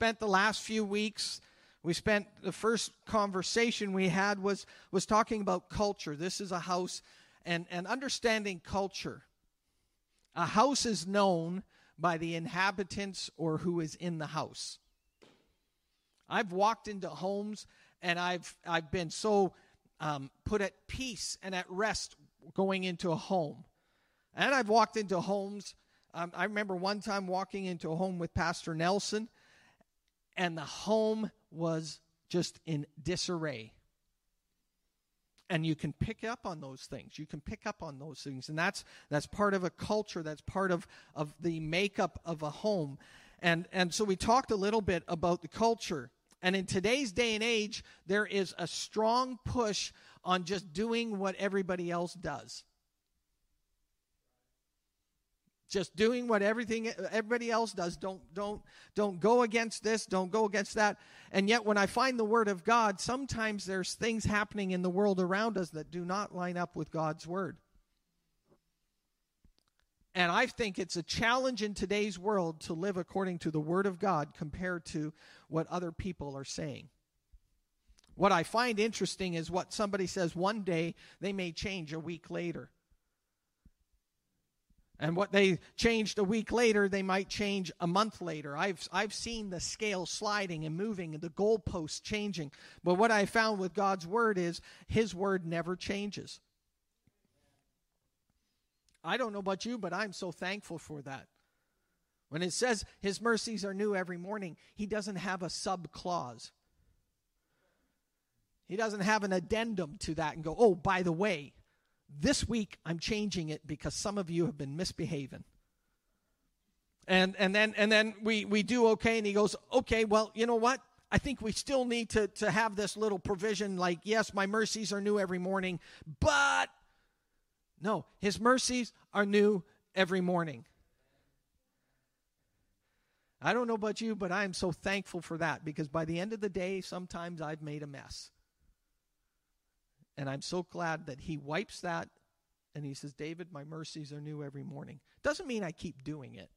spent the last few weeks we spent the first conversation we had was was talking about culture. This is a house and and understanding culture. A house is known by the inhabitants or who is in the house. I've walked into homes and I've I've been so um, put at peace and at rest going into a home. And I've walked into homes. Um, I remember one time walking into a home with Pastor Nelson, and the home was just in disarray. And you can pick up on those things. You can pick up on those things. And that's that's part of a culture, that's part of, of the makeup of a home. And and so we talked a little bit about the culture. And in today's day and age, there is a strong push on just doing what everybody else does just doing what everything everybody else does. Don't don't don't go against this. Don't go against that. And yet when i find the word of god sometimes there's things happening in the world around us that do not line up with god's word. And i think it's a challenge in today's world to live according to the word of god compared to what other people are saying. What i find interesting is what somebody says one day they may change a week later and what they changed a week later, they might change a month later. I've, I've seen the scale sliding and moving and the goalposts changing. But what I found with God's word is his word never changes. I don't know about you, but I'm so thankful for that. When it says his mercies are new every morning, he doesn't have a sub clause. He doesn't have an addendum to that and go, oh, by the way, this week, I'm changing it because some of you have been misbehaving. And, and then, and then we, we do okay, and he goes, okay, well, you know what? I think we still need to, to have this little provision like, yes, my mercies are new every morning, but no, his mercies are new every morning. I don't know about you, but I am so thankful for that because by the end of the day, sometimes I've made a mess. And I'm so glad that he wipes that and he says, David, my mercies are new every morning. Doesn't mean I keep doing it.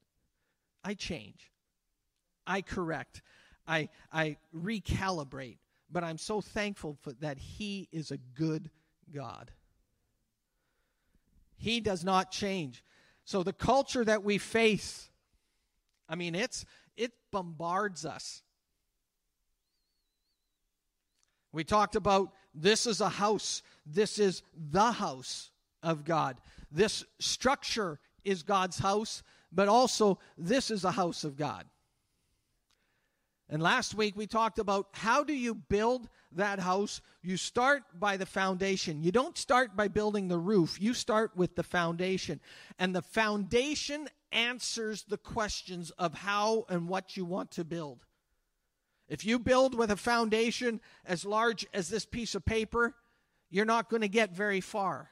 I change. I correct. I, I recalibrate. But I'm so thankful for, that he is a good God. He does not change. So the culture that we face, I mean, it's it bombards us. We talked about this is a house. This is the house of God. This structure is God's house, but also this is a house of God. And last week we talked about how do you build that house? You start by the foundation. You don't start by building the roof. You start with the foundation. And the foundation answers the questions of how and what you want to build. If you build with a foundation as large as this piece of paper, you're not going to get very far.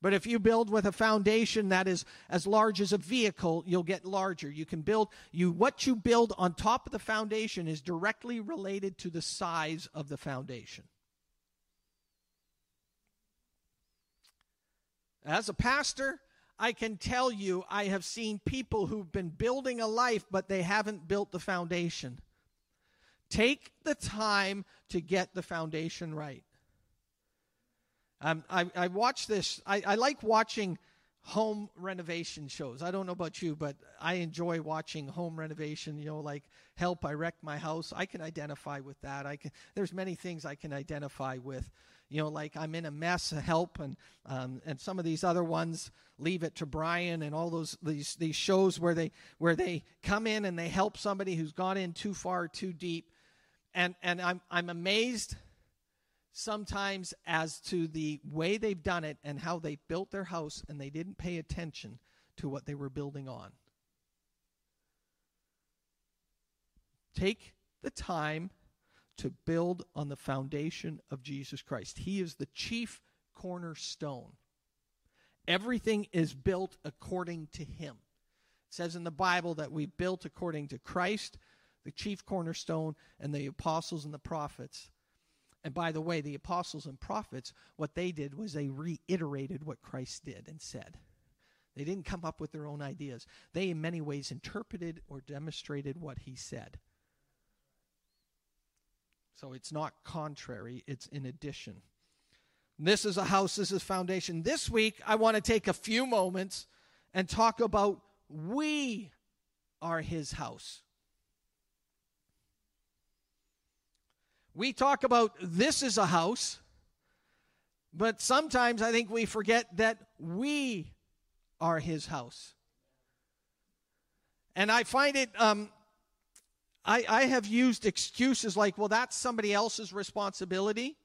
But if you build with a foundation that is as large as a vehicle, you'll get larger. You can build you what you build on top of the foundation is directly related to the size of the foundation. As a pastor, I can tell you I have seen people who've been building a life but they haven't built the foundation. Take the time to get the foundation right. Um, I, I watch this. I, I like watching home renovation shows. I don't know about you, but I enjoy watching home renovation. You know, like help. I wrecked my house. I can identify with that. I can. There's many things I can identify with. You know, like I'm in a mess. Help, and um, and some of these other ones. Leave it to Bryan and all those these these shows where they where they come in and they help somebody who's gone in too far, too deep and and I'm I'm amazed sometimes as to the way they've done it and how they built their house and they didn't pay attention to what they were building on. Take the time to build on the foundation of Jesus Christ. He is the chief cornerstone. Everything is built according to him. It says in the Bible that we built according to Christ the chief cornerstone, and the apostles and the prophets. And by the way, the apostles and prophets, what they did was they reiterated what Christ did and said. They didn't come up with their own ideas. They, in many ways, interpreted or demonstrated what he said. So it's not contrary, it's in addition. This is a house, this is foundation. This week, I want to take a few moments and talk about we are his house. We talk about this is a house, but sometimes I think we forget that we are his house. And I find it, um, I, I have used excuses like, well, that's somebody else's responsibility.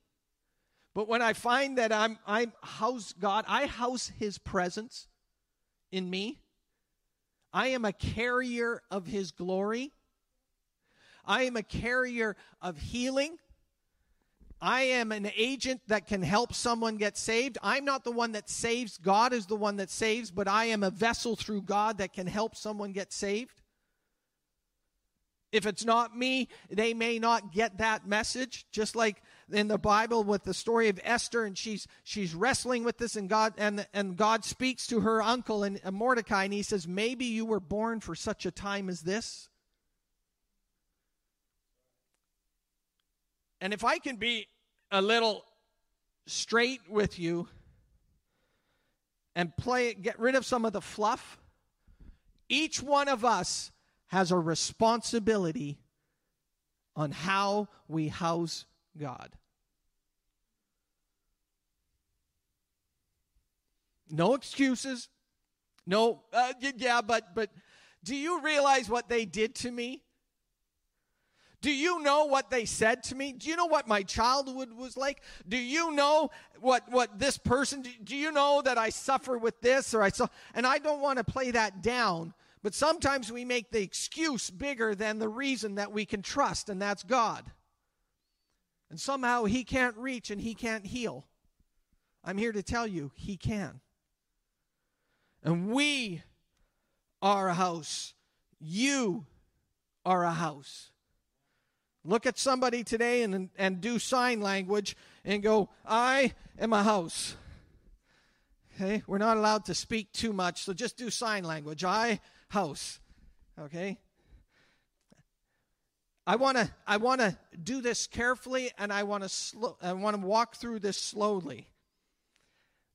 But when I find that I'm, I'm house God, I house his presence in me. I am a carrier of his glory. I am a carrier of healing. I am an agent that can help someone get saved. I'm not the one that saves. God is the one that saves, but I am a vessel through God that can help someone get saved. If it's not me, they may not get that message. Just like in the Bible with the story of Esther, and she's she's wrestling with this, and God and and God speaks to her uncle and, and Mordecai, and he says, "Maybe you were born for such a time as this." And if I can be a little straight with you and play get rid of some of the fluff, each one of us has a responsibility on how we house God. No excuses. No, uh, yeah, but but do you realize what they did to me? Do you know what they said to me? Do you know what my childhood was like? Do you know what, what this person, do you know that I suffer with this or I saw, and I don't want to play that down, but sometimes we make the excuse bigger than the reason that we can trust, and that's God. And somehow He can't reach and He can't heal. I'm here to tell you, He can. And we are a house. You are a house. Look at somebody today and, and do sign language and go, I am a house. Okay? We're not allowed to speak too much, so just do sign language. I, house. Okay? I want to I want to do this carefully and I want to slow I want to walk through this slowly.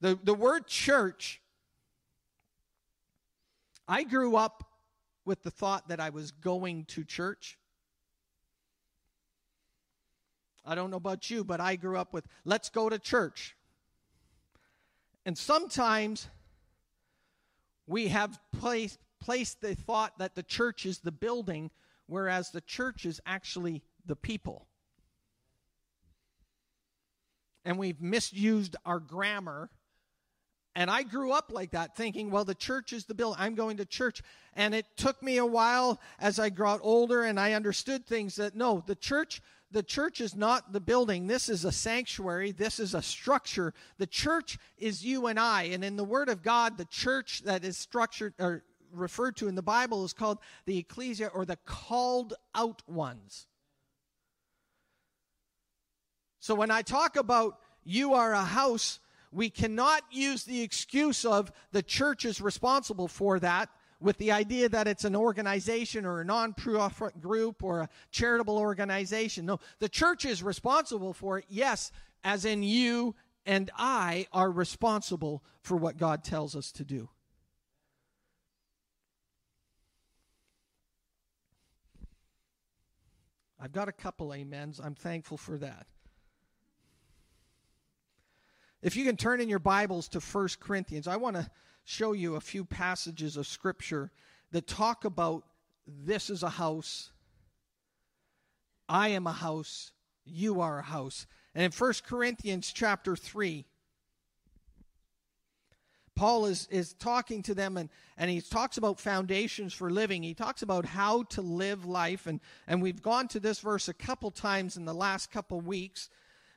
The the word church I grew up with the thought that I was going to church. I don't know about you, but I grew up with let's go to church. And sometimes we have placed, placed the thought that the church is the building, whereas the church is actually the people. And we've misused our grammar. And I grew up like that, thinking, well, the church is the building. I'm going to church. And it took me a while as I got older and I understood things that no, the church the church is not the building. This is a sanctuary. This is a structure. The church is you and I. And in the Word of God, the church that is structured or referred to in the Bible is called the ecclesia or the called out ones. So when I talk about you are a house, we cannot use the excuse of the church is responsible for that with the idea that it's an organization or a non-profit group or a charitable organization. No, the church is responsible for it, yes, as in you and I are responsible for what God tells us to do. I've got a couple amens. I'm thankful for that. If you can turn in your Bibles to 1 Corinthians, I want to show you a few passages of Scripture that talk about this is a house, I am a house, you are a house. And in 1 Corinthians chapter 3, Paul is, is talking to them and, and he talks about foundations for living. He talks about how to live life. And, and we've gone to this verse a couple times in the last couple weeks.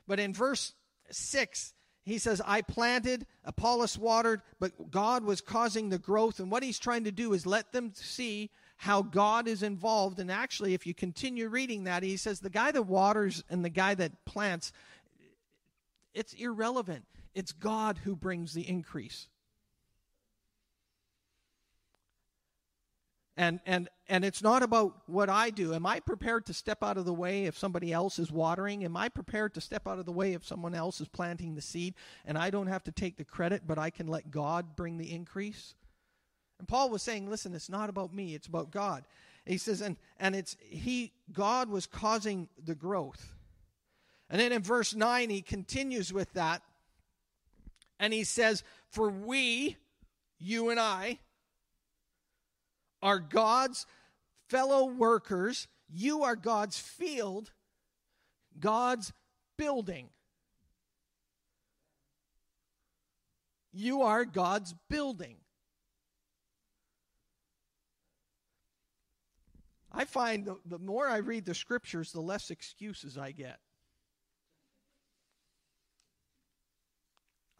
But in verse 6, he says, I planted, Apollos watered, but God was causing the growth. And what he's trying to do is let them see how God is involved. And actually, if you continue reading that, he says, the guy that waters and the guy that plants, it's irrelevant. It's God who brings the increase. And, and, and it's not about what I do. Am I prepared to step out of the way if somebody else is watering? Am I prepared to step out of the way if someone else is planting the seed and I don't have to take the credit, but I can let God bring the increase? And Paul was saying, listen, it's not about me, it's about God. He says, and, and it's he, God was causing the growth. And then in verse 9, he continues with that. And he says, For we, you and I, are God's fellow workers. You are God's field, God's building. You are God's building. I find the, the more I read the scriptures, the less excuses I get.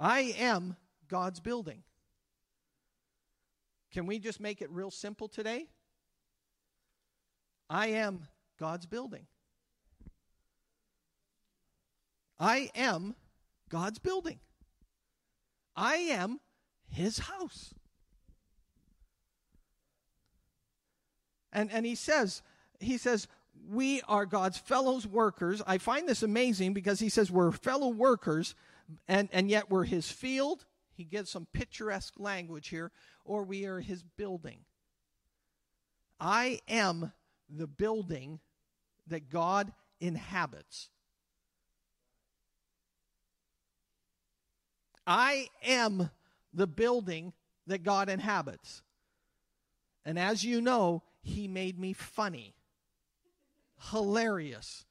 I am God's building. Can we just make it real simple today? I am God's building. I am God's building. I am his house. And, and he says, he says, we are God's fellows workers. I find this amazing because he says we're fellow workers, and, and yet we're his field. He gives some picturesque language here, or we are his building. I am the building that God inhabits. I am the building that God inhabits. And as you know, he made me funny, hilarious.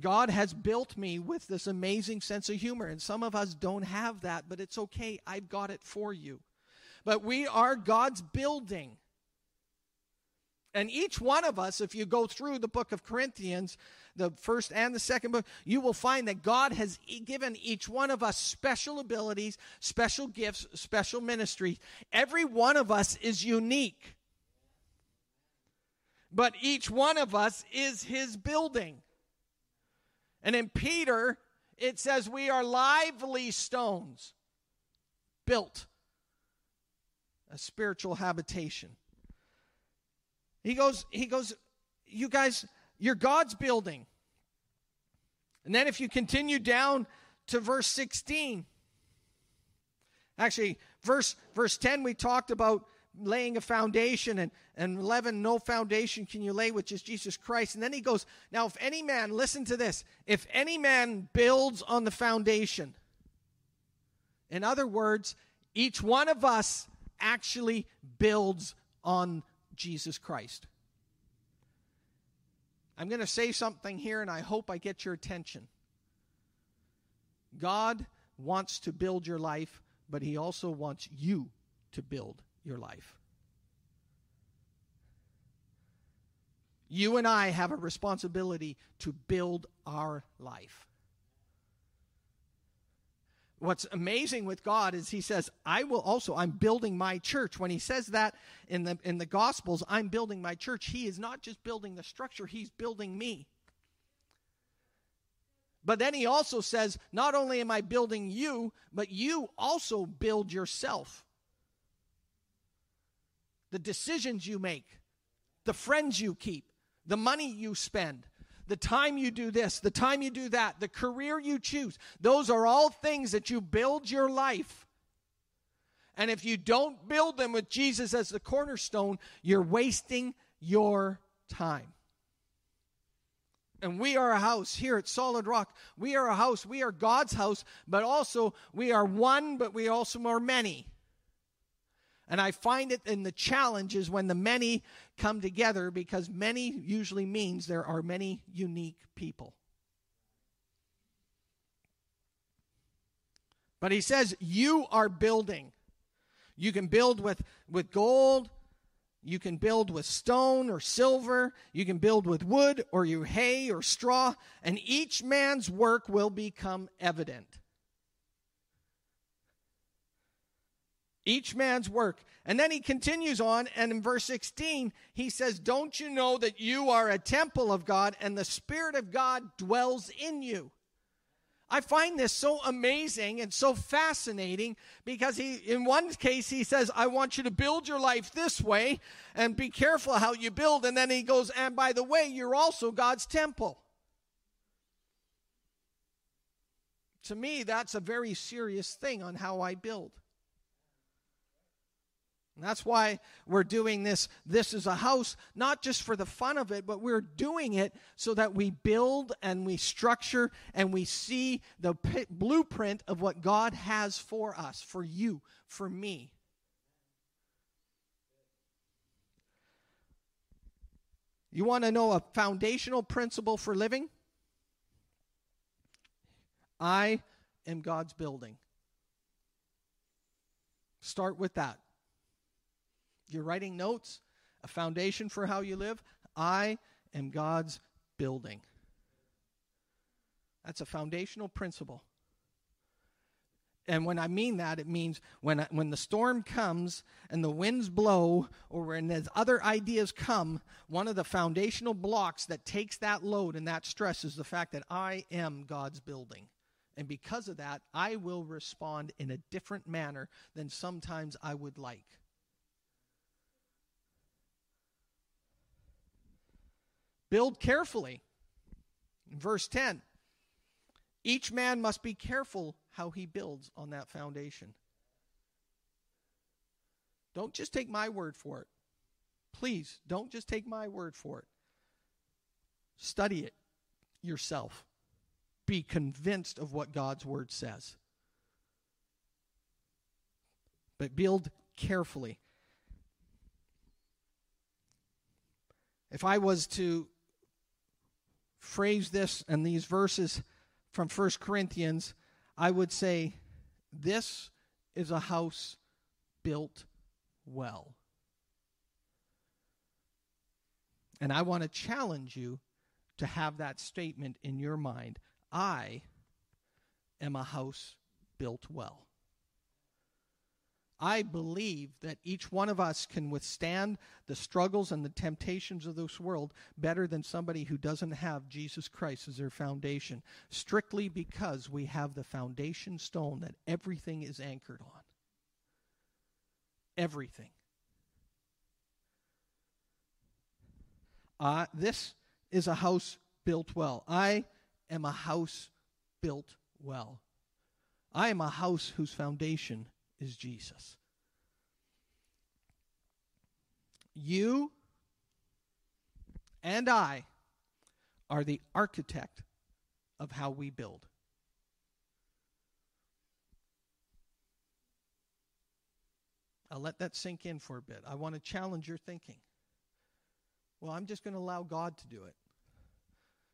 God has built me with this amazing sense of humor, and some of us don't have that, but it's okay. I've got it for you. But we are God's building. And each one of us, if you go through the book of Corinthians, the first and the second book, you will find that God has given each one of us special abilities, special gifts, special ministry. Every one of us is unique but each one of us is his building. And in Peter, it says we are lively stones built a spiritual habitation. He goes, he goes, you guys, you're God's building. And then if you continue down to verse 16, actually, verse verse 10, we talked about laying a foundation and, and 11 no foundation can you lay which is jesus christ. And then he goes now if any man listen to this if any man builds on the foundation in other words each one of us actually builds on jesus christ. I'm going to say something here and i hope i get your attention. God wants to build your life but he also wants you to build your life. You and I have a responsibility to build our life. What's amazing with God is he says, I will also, I'm building my church. When he says that in the in the gospels, I'm building my church, he is not just building the structure, he's building me. But then he also says, not only am I building you, but you also build yourself the decisions you make, the friends you keep, the money you spend, the time you do this, the time you do that, the career you choose. Those are all things that you build your life. And if you don't build them with Jesus as the cornerstone, you're wasting your time. And we are a house here at Solid Rock. We are a house. We are God's house, but also we are one, but we also are many. And I find it in the challenges when the many come together because many usually means there are many unique people. But he says, You are building. You can build with, with gold, you can build with stone or silver, you can build with wood or your hay or straw, and each man's work will become evident. Each man's work. And then he continues on, and in verse 16, he says, Don't you know that you are a temple of God and the Spirit of God dwells in you? I find this so amazing and so fascinating because he, in one case, he says, I want you to build your life this way and be careful how you build. And then he goes, and by the way, you're also God's temple. To me, that's a very serious thing on how I build. That's why we're doing this. This is a house, not just for the fun of it, but we're doing it so that we build and we structure and we see the p- blueprint of what God has for us, for you, for me. You want to know a foundational principle for living? I am God's building. Start with that. You're writing notes, a foundation for how you live. I am God's building. That's a foundational principle. And when I mean that, it means when, when the storm comes and the winds blow, or when there's other ideas come, one of the foundational blocks that takes that load and that stress is the fact that I am God's building. And because of that, I will respond in a different manner than sometimes I would like. Build carefully. Verse 10, each man must be careful how he builds on that foundation. Don't just take my word for it. Please, don't just take my word for it. Study it yourself. Be convinced of what God's word says. But build carefully. If I was to phrase this and these verses from 1 Corinthians, I would say, This is a house built well. And I want to challenge you to have that statement in your mind. I am a house built well. I believe that each one of us can withstand the struggles and the temptations of this world better than somebody who doesn't have Jesus Christ as their foundation, strictly because we have the foundation stone that everything is anchored on. Everything. Uh, this is a house built well. I am a house built well. I am a house whose foundation is Jesus. You and I are the architect of how we build. I'll let that sink in for a bit. I want to challenge your thinking. Well, I'm just going to allow God to do it.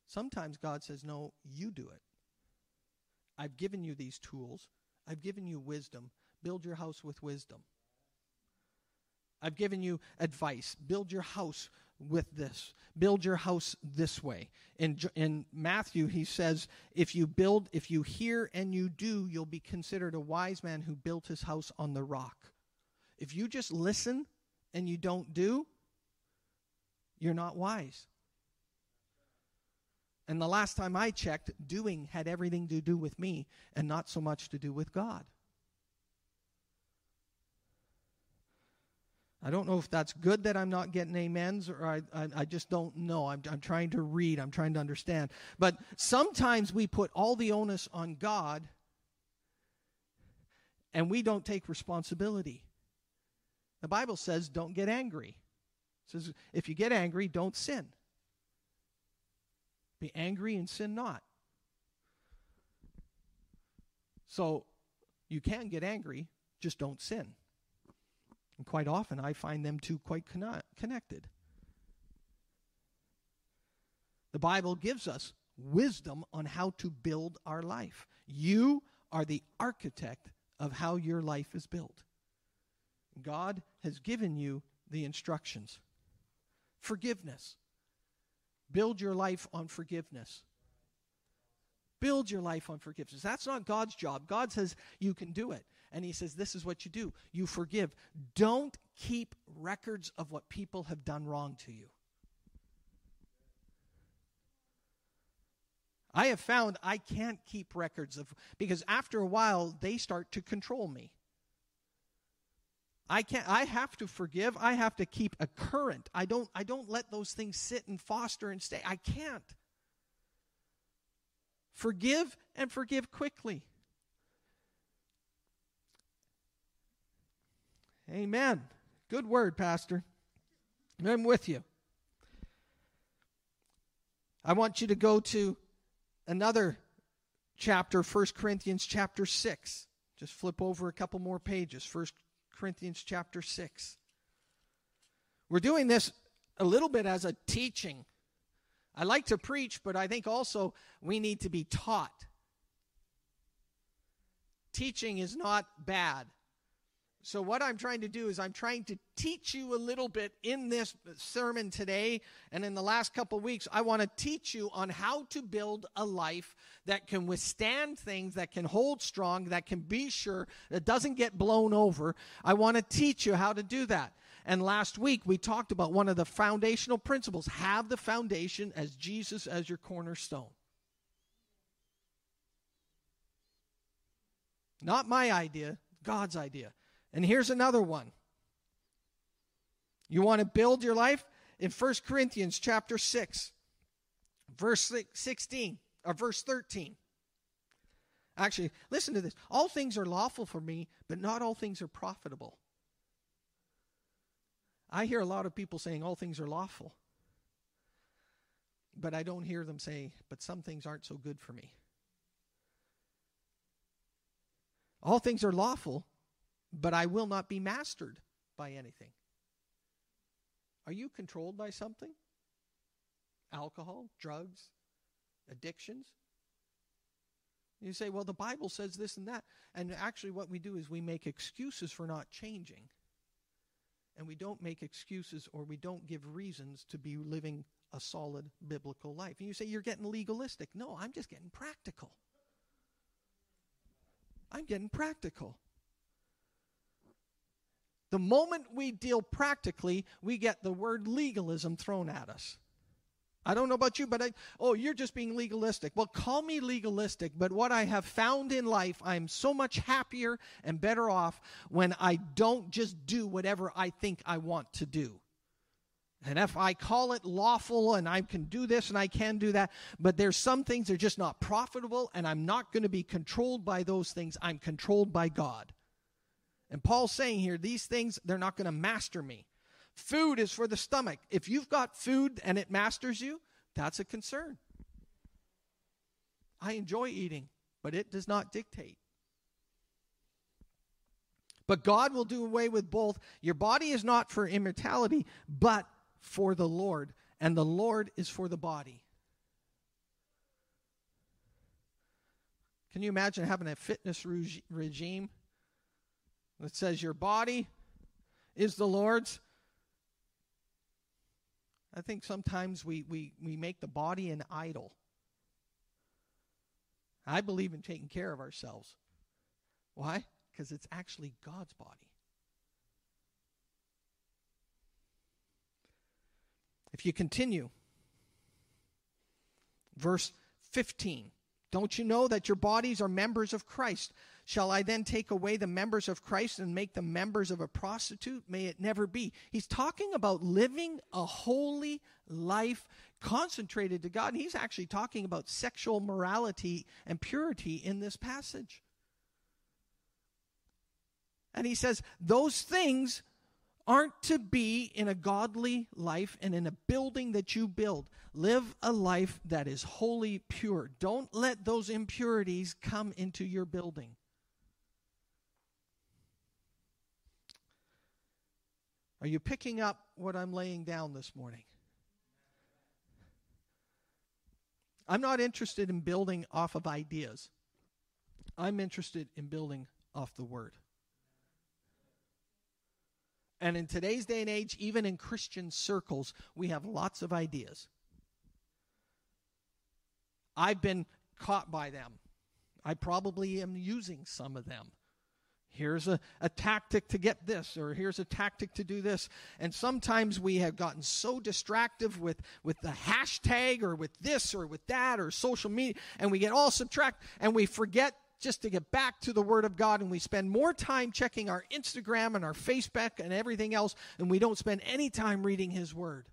Sometimes God says, No, you do it. I've given you these tools, I've given you wisdom. Build your house with wisdom. I've given you advice. Build your house with this. Build your house this way. In, in Matthew, he says, if you build, if you hear and you do, you'll be considered a wise man who built his house on the rock. If you just listen and you don't do, you're not wise. And the last time I checked, doing had everything to do with me and not so much to do with God. I don't know if that's good that I'm not getting amens or I, I, I, just don't know. I'm, I'm trying to read, I'm trying to understand. But sometimes we put all the onus on God and we don't take responsibility. The Bible says don't get angry. It says if you get angry, don't sin. Be angry and sin not. So you can get angry, just don't sin. And quite often, I find them two quite connected. The Bible gives us wisdom on how to build our life. You are the architect of how your life is built. God has given you the instructions. Forgiveness. Build your life on forgiveness. Build your life on forgiveness. That's not God's job. God says you can do it. And He says, This is what you do you forgive. Don't keep records of what people have done wrong to you. I have found I can't keep records of because after a while they start to control me. I can't I have to forgive. I have to keep a current. I don't I don't let those things sit and foster and stay. I can't. Forgive and forgive quickly. Amen. Good word, Pastor. I'm with you. I want you to go to another chapter, 1 Corinthians chapter 6. Just flip over a couple more pages. 1 Corinthians chapter 6. We're doing this a little bit as a teaching. I like to preach, but I think also we need to be taught. Teaching is not bad. So, what I'm trying to do is, I'm trying to teach you a little bit in this sermon today and in the last couple weeks. I want to teach you on how to build a life that can withstand things, that can hold strong, that can be sure, that doesn't get blown over. I want to teach you how to do that. And last week, we talked about one of the foundational principles have the foundation as Jesus as your cornerstone. Not my idea, God's idea. And here's another one. You want to build your life? In 1 Corinthians chapter 6, verse 16, or verse 13. Actually, listen to this. All things are lawful for me, but not all things are profitable. I hear a lot of people saying all things are lawful. But I don't hear them say, but some things aren't so good for me. All things are lawful, but I will not be mastered by anything. Are you controlled by something? Alcohol, drugs, addictions? You say, well, the Bible says this and that. And actually, what we do is we make excuses for not changing. And we don't make excuses or we don't give reasons to be living a solid biblical life. And you say, you're getting legalistic. No, I'm just getting practical. I'm getting practical. The moment we deal practically, we get the word legalism thrown at us. I don't know about you, but I, oh, you're just being legalistic. Well, call me legalistic, but what I have found in life, I'm so much happier and better off when I don't just do whatever I think I want to do. And if I call it lawful and I can do this and I can do that, but there's some things that are just not profitable, and I'm not going to be controlled by those things. I'm controlled by God. And Paul's saying here, these things, they're not going to master me. Food is for the stomach. If you've got food and it masters you, that's a concern. I enjoy eating, but it does not dictate. But God will do away with both. Your body is not for immortality, but for the Lord, and the Lord is for the body. Can you imagine having a fitness regime that says your body is the Lord's. I think sometimes we, we, we make the body an idol. I believe in taking care of ourselves. Why? Because it's actually God's body. If you continue, verse 15 Don't you know that your bodies are members of Christ? Shall I then take away the members of Christ and make them members of a prostitute? May it never be. He's talking about living a holy life concentrated to God. And he's actually talking about sexual morality and purity in this passage. And he says, those things aren't to be in a godly life and in a building that you build. Live a life that is wholly pure. Don't let those impurities come into your building. Are you picking up what I'm laying down this morning? I'm not interested in building off of ideas. I'm interested in building off the Word. And in today's day and age, even in Christian circles, we have lots of ideas. I've been caught by them. I probably am using some of them. Here's a, a tactic to get this, or here's a tactic to do this. And sometimes we have gotten so distractive with, with the hashtag or with this or with that or social media, and we get all subtract and we forget just to get back to the Word of God, and we spend more time checking our Instagram and our Facebook and everything else, and we don't spend any time reading His Word.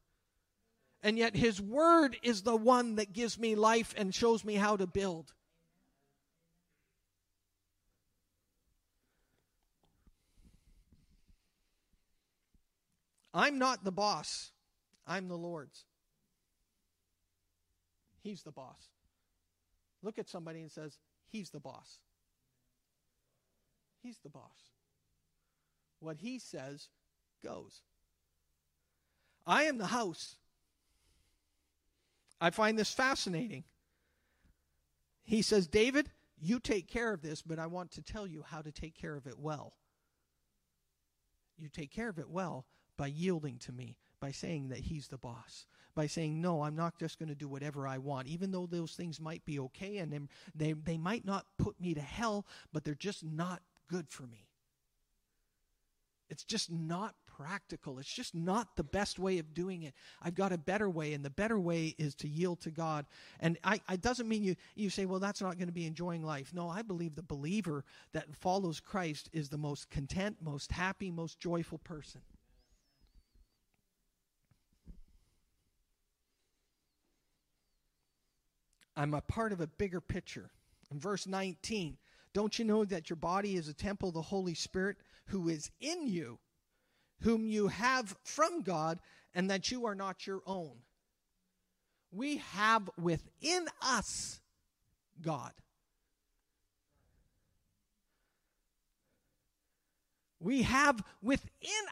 And yet, His Word is the one that gives me life and shows me how to build. I'm not the boss, I'm the Lord's. He's the boss. Look at somebody and says, He's the boss. He's the boss. What he says goes. I am the house. I find this fascinating. He says, David, you take care of this, but I want to tell you how to take care of it well. You take care of it well by yielding to me, by saying that He's the boss, by saying, No, I'm not just going to do whatever I want, even though those things might be okay and they, they might not put me to hell, but they're just not good for me. It's just not practical. It's just not the best way of doing it. I've got a better way, and the better way is to yield to God. And I, it doesn't mean you, you say, well, that's not going to be enjoying life. No, I believe the believer that follows Christ is the most content, most happy, most joyful person. I'm a part of a bigger picture. In verse 19, don't you know that your body is a temple of the Holy Spirit who is in you, whom you have from God, and that you are not your own? We have within us God. We have within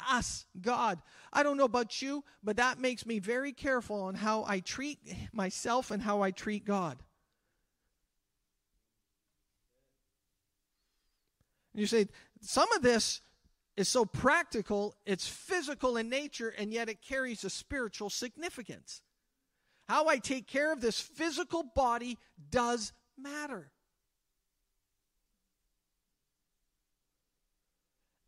us God. I don't know about you, but that makes me very careful on how I treat myself and how I treat God. you say, some of this is so practical, it's physical in nature, and yet it carries a spiritual significance. How I take care of this physical body does matter.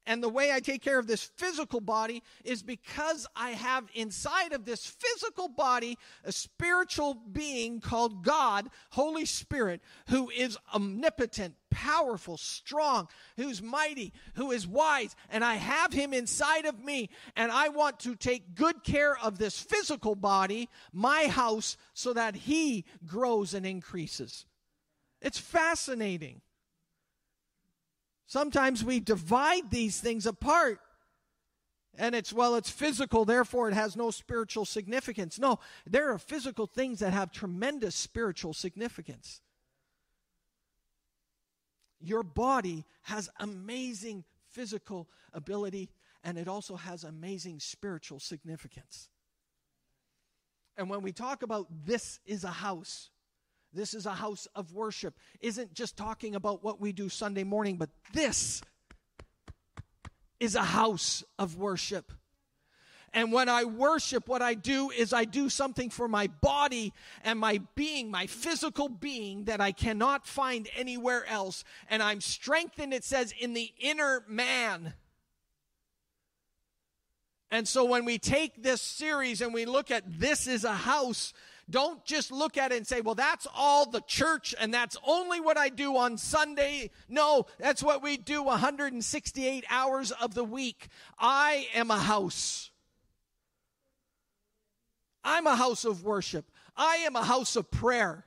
And the way I take care of this physical body is because I have inside of this physical body a spiritual being called God, Holy Spirit, who is omnipotent, powerful, strong, who's mighty, who is wise. And I have him inside of me. And I want to take good care of this physical body, my house, so that he grows and increases. It's fascinating. Sometimes we divide these things apart. And it's, well, it's physical, therefore it has no spiritual significance. No, there are physical things that have tremendous spiritual significance. Your body has amazing physical ability, and it also has amazing spiritual significance. And when we talk about this is a house, this is a house of worship. Isn't just talking about what we do Sunday morning, but this is a house of worship. And when I worship, what I do is I do something for my body and my being, my physical being that I cannot find anywhere else. And I'm strengthened, it says, in the inner man. And so when we take this series and we look at this is a house, don't just look at it and say, well, that's all the church and that's only what I do on Sunday. No, that's what we do 168 hours of the week. I am a house. I'm a house of worship. I am a house of prayer.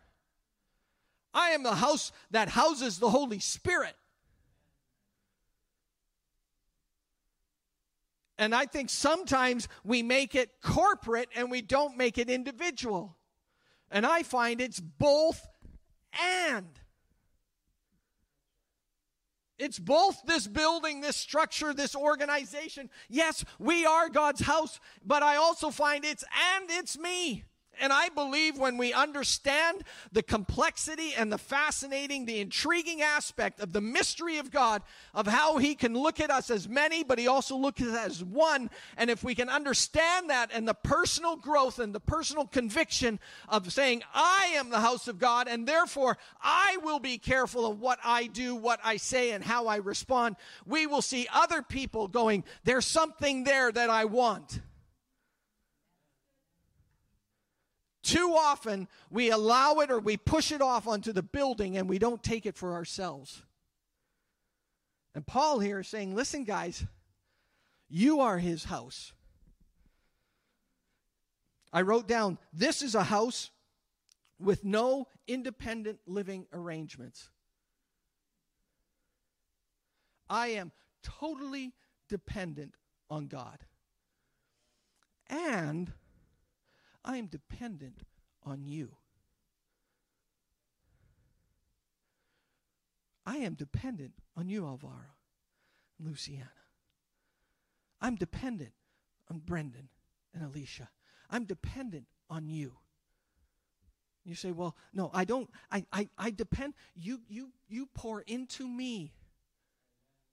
I am the house that houses the Holy Spirit. And I think sometimes we make it corporate and we don't make it individual. And I find it's both and. It's both this building, this structure, this organization. Yes, we are God's house, but I also find it's and it's me. And I believe when we understand the complexity and the fascinating, the intriguing aspect of the mystery of God, of how He can look at us as many, but He also looks at us as one. And if we can understand that and the personal growth and the personal conviction of saying, I am the house of God, and therefore I will be careful of what I do, what I say, and how I respond, we will see other people going, There's something there that I want. Too often, we allow it or we push it off onto the building and we don't take it for ourselves. And Paul here is saying, listen, guys, you are his house. I wrote down, this is a house with no independent living arrangements. I am totally dependent on God. And I am dependent on you. I am dependent on you, Alvaro, Luciana. I'm dependent on Brendan and Alicia. I'm dependent on you. You say, well, no, I don't. I, I, I depend. You, you, you pour into me.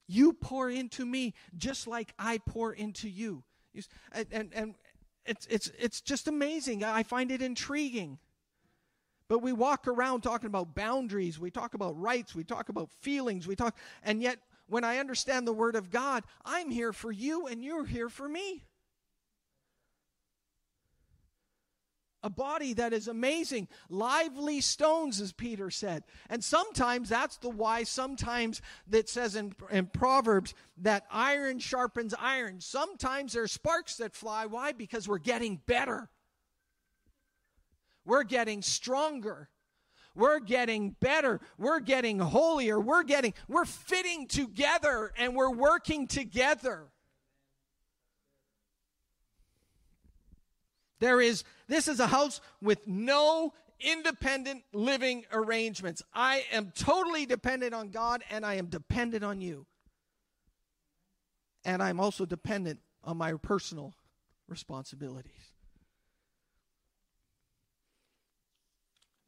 You pour into me just like I pour into you. And, and, and, it's, it's, it's just amazing. I find it intriguing. But we walk around talking about boundaries, we talk about rights, we talk about feelings, we talk, and yet when I understand the Word of God, I'm here for you and you're here for me. A body that is amazing, lively stones, as Peter said. And sometimes that's the why, sometimes that says in, in Proverbs that iron sharpens iron. Sometimes there's sparks that fly. Why? Because we're getting better, we're getting stronger. We're getting better. We're getting holier. We're getting, we're fitting together and we're working together. There is, this is a house with no independent living arrangements. I am totally dependent on God and I am dependent on you. And I'm also dependent on my personal responsibilities.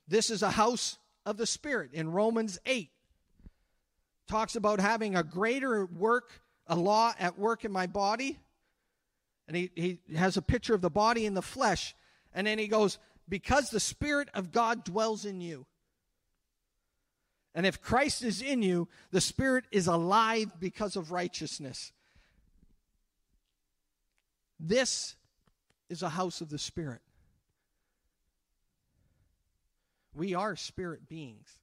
This is a house of the Spirit in Romans 8. Talks about having a greater work, a law at work in my body and he, he has a picture of the body and the flesh. And then he goes, Because the Spirit of God dwells in you. And if Christ is in you, the Spirit is alive because of righteousness. This is a house of the Spirit. We are spirit beings.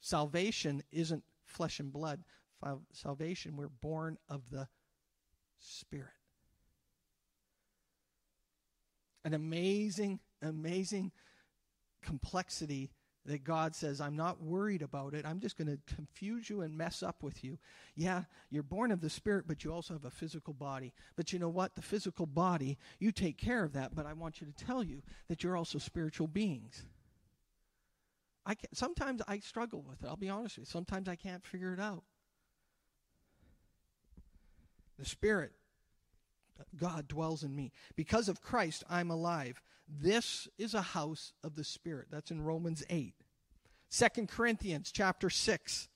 Salvation isn't flesh and blood. Salvation, we're born of the Spirit an amazing, amazing complexity that God says, I'm not worried about it. I'm just going to confuse you and mess up with you. Yeah, you're born of the Spirit, but you also have a physical body. But you know what? The physical body, you take care of that, but I want you to tell you that you're also spiritual beings. I can, sometimes I struggle with it. I'll be honest with you. Sometimes I can't figure it out. The Spirit God dwells in me. Because of Christ, I'm alive. This is a house of the Spirit. That's in Romans 8. 2 Corinthians chapter 6.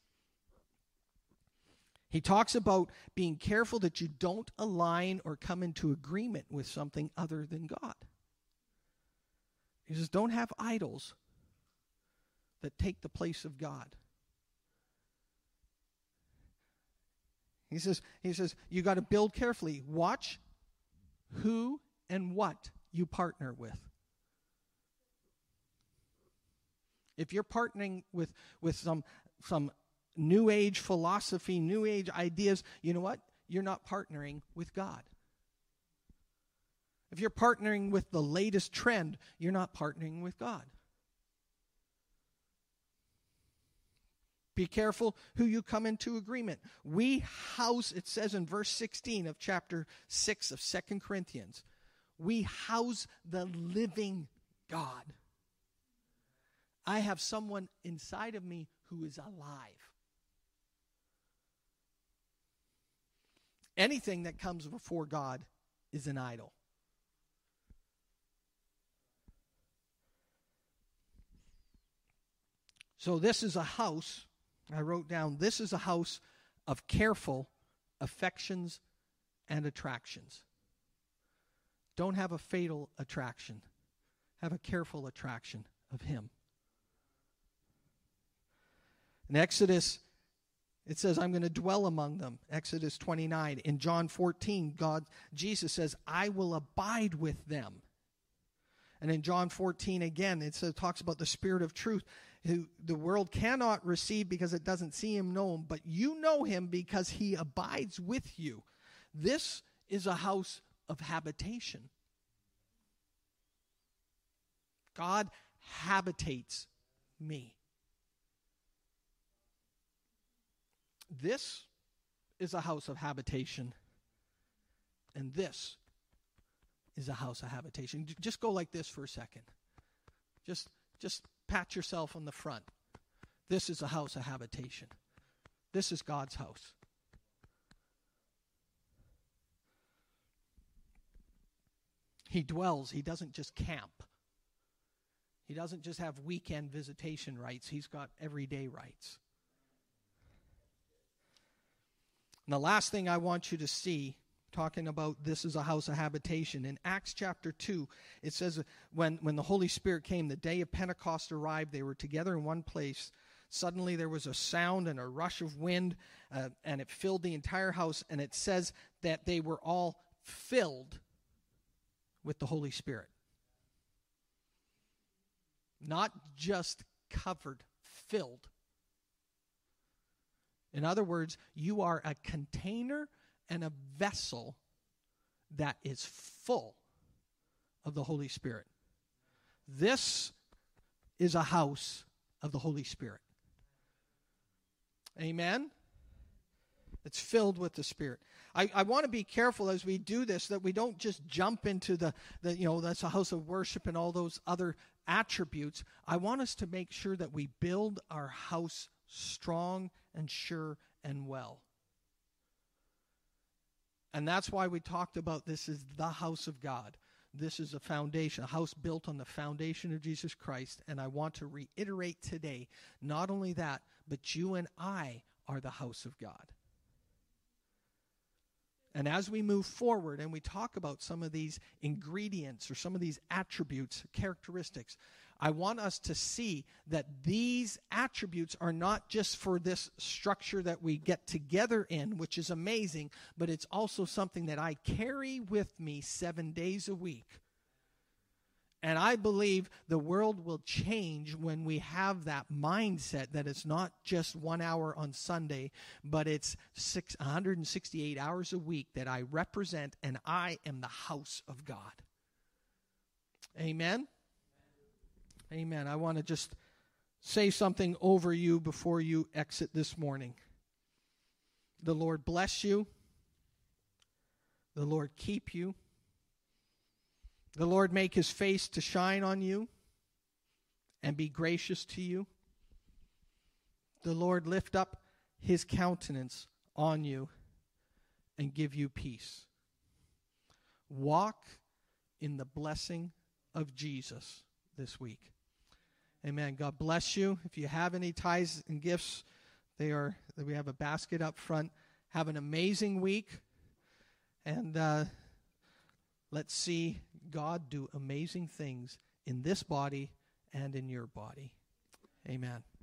He talks about being careful that you don't align or come into agreement with something other than God. He says, don't have idols that take the place of God. He says, he says, you got to build carefully. Watch who and what you partner with. If you're partnering with, with some, some new age philosophy, new age ideas, you know what? You're not partnering with God. If you're partnering with the latest trend, you're not partnering with God. Be careful who you come into agreement. We house, it says in verse 16 of chapter 6 of Second Corinthians, we house the living God. I have someone inside of me who is alive. Anything that comes before God is an idol. So, this is a house I wrote down, this is a house of careful affections and attractions. Don't have a fatal attraction, have a careful attraction of Him. In Exodus, it says, I'm going to dwell among them. Exodus 29. In John 14, God, Jesus says, I will abide with them. And in John 14 again, it talks about the Spirit of truth, who the world cannot receive because it doesn't see him, know him, but you know him because he abides with you. This is a house of habitation. God habitates me. This is a house of habitation, and this is a house of habitation. Just go like this for a second. Just, just pat yourself on the front. This is a house of habitation. This is God's house. He dwells, he doesn't just camp. He doesn't just have weekend visitation rights, he's got everyday rights. And the last thing I want you to see, talking about this is a house of habitation, in Acts chapter 2, it says when, when the Holy Spirit came, the day of Pentecost arrived, they were together in one place. Suddenly there was a sound and a rush of wind, uh, and it filled the entire house. And it says that they were all filled with the Holy Spirit. Not just covered, filled. In other words, you are a container and a vessel that is full of the Holy Spirit. This is a house of the Holy Spirit. Amen? It's filled with the Spirit. I, I want to be careful as we do this that we don't just jump into the, the, you know, that's a house of worship and all those other attributes. I want us to make sure that we build our house strong and sure and well. And that's why we talked about this is the house of God. This is a foundation, a house built on the foundation of Jesus Christ. And I want to reiterate today not only that, but you and I are the house of God. And as we move forward and we talk about some of these ingredients or some of these attributes, characteristics, I want us to see that these attributes are not just for this structure that we get together in, which is amazing, but it's also something that I carry with me seven days a week. And I believe the world will change when we have that mindset that it's not just one hour on Sunday, but it's six, 168 hours a week that I represent and I am the house of God. Amen. Amen. I want to just say something over you before you exit this morning. The Lord bless you. The Lord keep you. The Lord make his face to shine on you and be gracious to you. The Lord lift up his countenance on you and give you peace. Walk in the blessing of Jesus this week. Amen. God bless you. If you have any tithes and gifts, they are. We have a basket up front. Have an amazing week, and uh, let's see God do amazing things in this body and in your body. Amen.